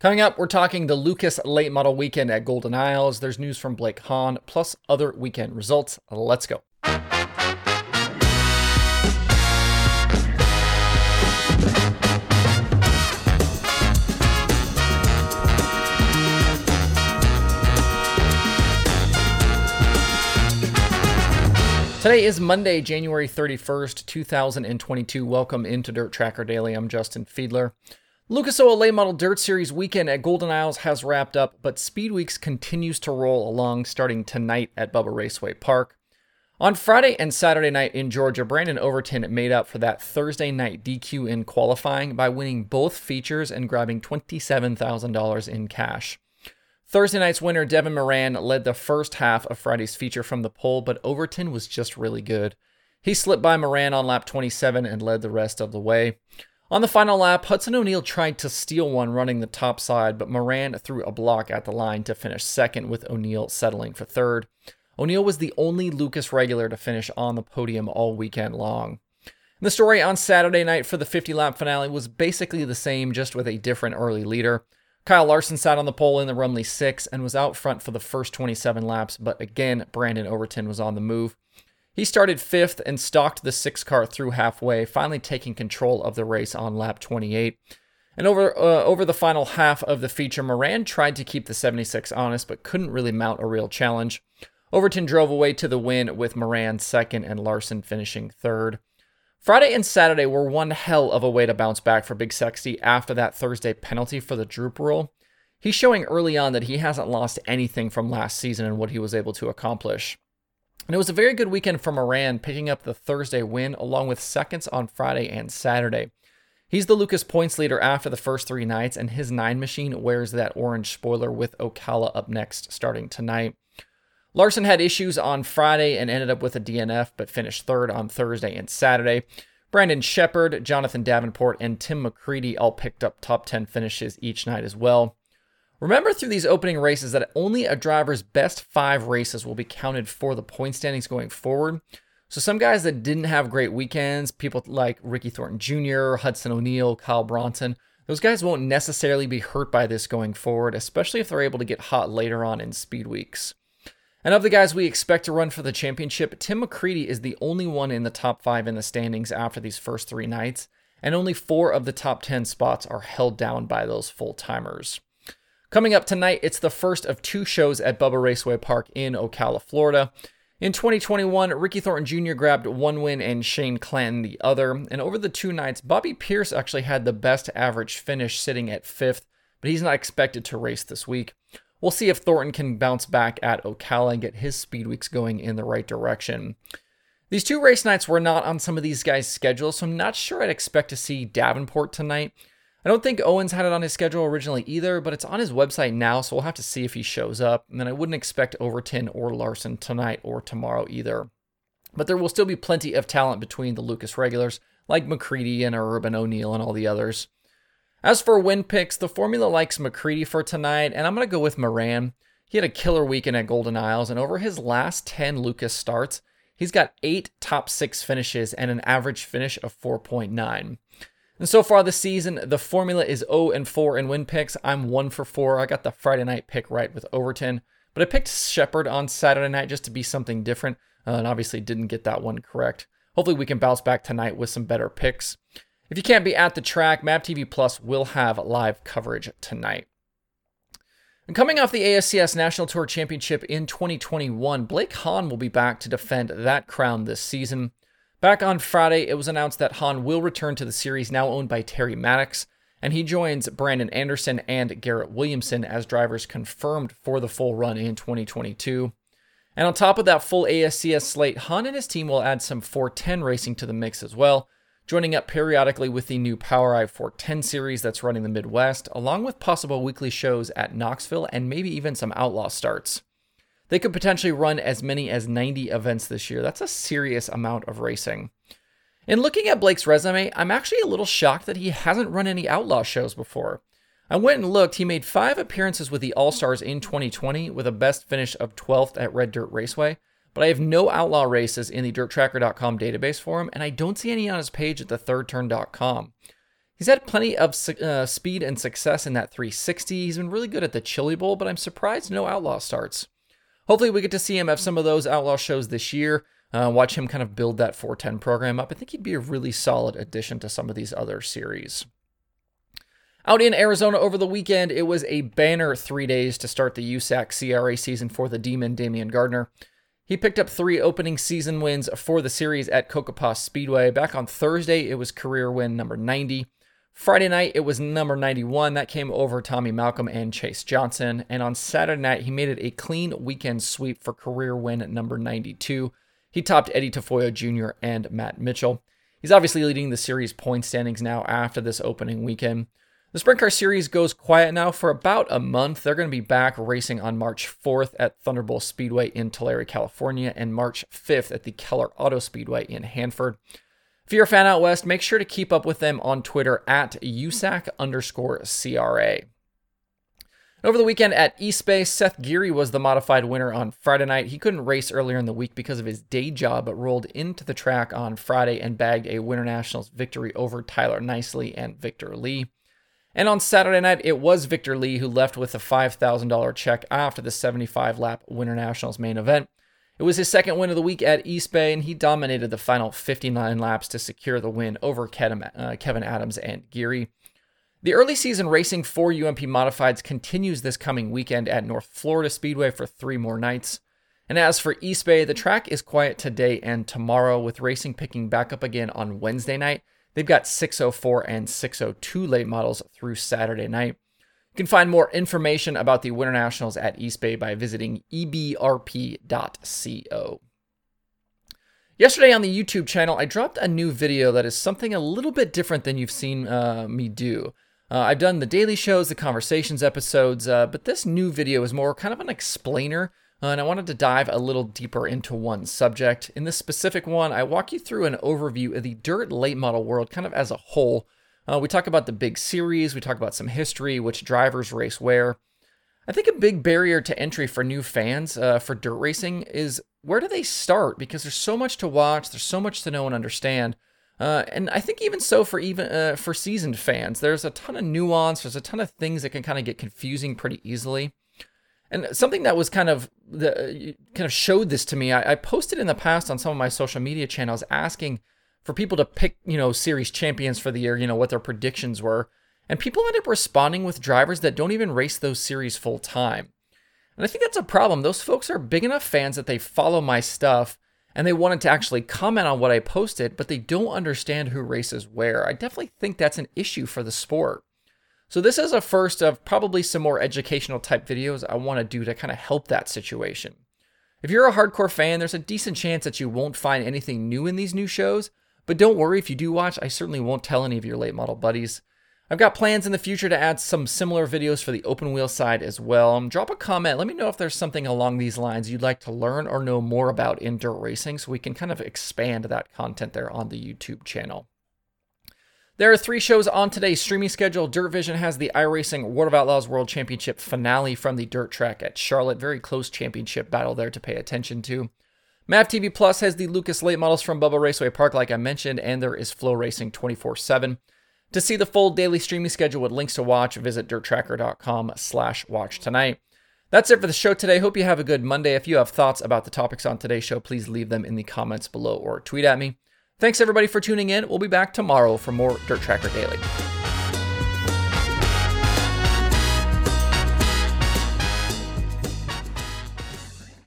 Coming up, we're talking the Lucas late model weekend at Golden Isles. There's news from Blake Hahn, plus other weekend results. Let's go. Today is Monday, January 31st, 2022. Welcome into Dirt Tracker Daily. I'm Justin Fiedler. Lucas Oil Late Model Dirt Series weekend at Golden Isles has wrapped up, but Speed Weeks continues to roll along starting tonight at Bubba Raceway Park. On Friday and Saturday night in Georgia, Brandon Overton made up for that Thursday night DQ in qualifying by winning both features and grabbing $27,000 in cash. Thursday night's winner, Devin Moran, led the first half of Friday's feature from the pole, but Overton was just really good. He slipped by Moran on lap 27 and led the rest of the way. On the final lap, Hudson O'Neal tried to steal one running the top side, but Moran threw a block at the line to finish second, with O'Neal settling for third. O'Neal was the only Lucas regular to finish on the podium all weekend long. The story on Saturday night for the 50 lap finale was basically the same, just with a different early leader. Kyle Larson sat on the pole in the Rumley 6 and was out front for the first 27 laps, but again, Brandon Overton was on the move. He started fifth and stalked the six car through halfway, finally taking control of the race on lap 28. And over uh, over the final half of the feature, Moran tried to keep the 76 honest, but couldn't really mount a real challenge. Overton drove away to the win with Moran second and Larson finishing third. Friday and Saturday were one hell of a way to bounce back for Big Sexy after that Thursday penalty for the droop rule. He's showing early on that he hasn't lost anything from last season and what he was able to accomplish. And it was a very good weekend for Moran, picking up the Thursday win along with seconds on Friday and Saturday. He's the Lucas points leader after the first three nights, and his nine machine wears that orange spoiler with Ocala up next starting tonight. Larson had issues on Friday and ended up with a DNF, but finished third on Thursday and Saturday. Brandon Shepard, Jonathan Davenport, and Tim McCreadie all picked up top 10 finishes each night as well. Remember through these opening races that only a driver's best five races will be counted for the point standings going forward. So some guys that didn't have great weekends, people like Ricky Thornton Jr., Hudson O'Neal, Kyle Bronson, those guys won't necessarily be hurt by this going forward, especially if they're able to get hot later on in speed weeks. And of the guys we expect to run for the championship, Tim McCreadie is the only one in the top five in the standings after these first three nights, and only four of the top 10 spots are held down by those full timers. Coming up tonight, it's the first of two shows at Bubba Raceway Park in Ocala, Florida. In 2021, Ricky Thornton Jr. grabbed one win and Shane Clanton the other. And over the two nights, Bobby Pierce actually had the best average finish, sitting at fifth, but he's not expected to race this week. We'll see if Thornton can bounce back at Ocala and get his speed weeks going in the right direction. These two race nights were not on some of these guys' schedules, so I'm not sure I'd expect to see Davenport tonight. I don't think Owens had it on his schedule originally either, but it's on his website now, so we'll have to see if he shows up. And then I wouldn't expect Overton or Larson tonight or tomorrow either. But there will still be plenty of talent between the Lucas regulars, like McCreadie and Hudson O'Neal and all the others. As for win picks, the formula likes McCreadie for tonight, and I'm going to go with Moran. He had a killer weekend at Golden Isles, and over his last 10 Lucas starts, he's got eight top six finishes and an average finish of 4.9. And so far this season, the formula is 0 and 4 in win picks. I'm 1 for 4. I got the Friday night pick right with Overton, but I picked Shepard on Saturday night just to be something different, uh, and obviously didn't get that one correct. Hopefully, we can bounce back tonight with some better picks. If you can't be at the track, MAV TV Plus will have live coverage tonight. And coming off the ASCS National Tour Championship in 2021, Blake Hahn will be back to defend that crown this season. Back on Friday, it was announced that Hahn will return to the series now owned by Terry Maddox, and he joins Brandon Anderson and Garrett Williamson as drivers confirmed for the full run in 2022. And on top of that full ASCS slate, Hahn and his team will add some 410 racing to the mix as well, joining up periodically with the new POWRi 410 series that's running the Midwest, along with possible weekly shows at Knoxville and maybe even some outlaw starts. They could potentially run as many as 90 events this year. That's a serious amount of racing. In looking at Blake's resume, I'm actually a little shocked that he hasn't run any outlaw shows before. I went and looked. He made five appearances with the All Stars in 2020 with a best finish of 12th at Red Dirt Raceway, but I have no outlaw races in the DirtTracker.com database for him, and I don't see any on his page at the thirdturn.com. He's had plenty of uh, speed and success in that 360. He's been really good at the Chili Bowl, but I'm surprised no Outlaw starts. Hopefully, we get to see him have some of those Outlaw shows this year. Uh, watch him kind of build that 410 program up. I think he'd be a really solid addition to some of these other series. Out in Arizona over the weekend, it was a banner three days to start the USAC CRA season for the Demon Damion Gardner. He picked up three opening season wins for the series at Cocopah Speedway. Back on Thursday, it was career win number 90. Friday night, it was number 91. That came over Tommy Malcolm and Chase Johnson. And on Saturday night, he made it a clean weekend sweep for career win number 92. He topped Eddie Tafoya Jr. and Matt Mitchell. He's obviously leading the series point standings now after this opening weekend. The Sprint Car Series goes quiet now for about a month. They're going to be back racing on March 4th at Thunderbowl Speedway in Tulare, California, and March 5th at the Keller Auto Speedway in Hanford. If you're a fan out west, make sure to keep up with them on Twitter at USAC underscore CRA. Over the weekend at Bay, Seth Geary was the modified winner on Friday night. He couldn't race earlier in the week because of his day job, but rolled into the track on Friday and bagged a Winter Nationals victory over Tyler Nicely and Victor Lee. And on Saturday night, it was Victor Lee who left with a $5,000 check after the 75 lap Winter Nationals main event. It was his second win of the week at East Bay, and he dominated the final 59 laps to secure the win over uh, Kevin Adams and Geary. The early season racing for UMP Modifieds continues this coming weekend at North Florida Speedway for three more nights. And as for East Bay, the track is quiet today and tomorrow, with racing picking back up again on Wednesday night They've got 604 and 602 late models through Saturday night. You can find more information about the Winter Nationals at East Bay by visiting ebrp.co. Yesterday on the YouTube channel, I dropped a new video that is something a little bit different than you've seen uh, me do. Uh, I've done the daily shows, the conversations episodes, uh, but this new video is more kind of an explainer uh, and I wanted to dive a little deeper into one subject. In this specific one, I walk you through an overview of the dirt late model world kind of as a whole. Uh, we talk about the big series, we talk about some history, which drivers race where. I think a big barrier to entry for new fans uh, for dirt racing is where do they start? Because there's so much to watch, there's so much to know and understand. Uh, and I think even so for even uh, for seasoned fans, there's a ton of nuance. There's a ton of things that can kind of get confusing pretty easily. And something that was kind of the kind of showed this to me. I, I, posted in the past on some of my social media channels asking for people to pick, you know, series champions for the year, you know, what their predictions were. And people end up responding with drivers that don't even race those series full time. And I think that's a problem. Those folks are big enough fans that they follow my stuff and they wanted to actually comment on what I posted, but they don't understand who races where. I definitely think that's an issue for the sport. So this is a first of probably some more educational type videos I want to do to kind of help that situation. If you're a hardcore fan, there's a decent chance that you won't find anything new in these new shows, but don't worry if you do watch, I certainly won't tell any of your late model buddies. I've got plans in the future to add some similar videos for the open wheel side as well. Um, drop a comment, let me know if there's something along these lines you'd like to learn or know more about in dirt racing so we can kind of expand that content there on the YouTube channel. There are three shows on today's streaming schedule. Dirt Vision has the iRacing World of Outlaws World Championship finale from the dirt track at Charlotte. Very close championship battle there to pay attention to. MAV TV Plus has the Lucas Late models from Bubba Raceway Park, like I mentioned, and there is FloRacing 24 7. To see the full daily streaming schedule with links to watch, visit dirttracker.com slash watch tonight. That's it for the show today. Hope you have a good Monday. If you have thoughts about the topics on today's show, please leave them in the comments below or tweet at me. Thanks everybody for tuning in. We'll be back tomorrow for more Dirt Tracker Daily.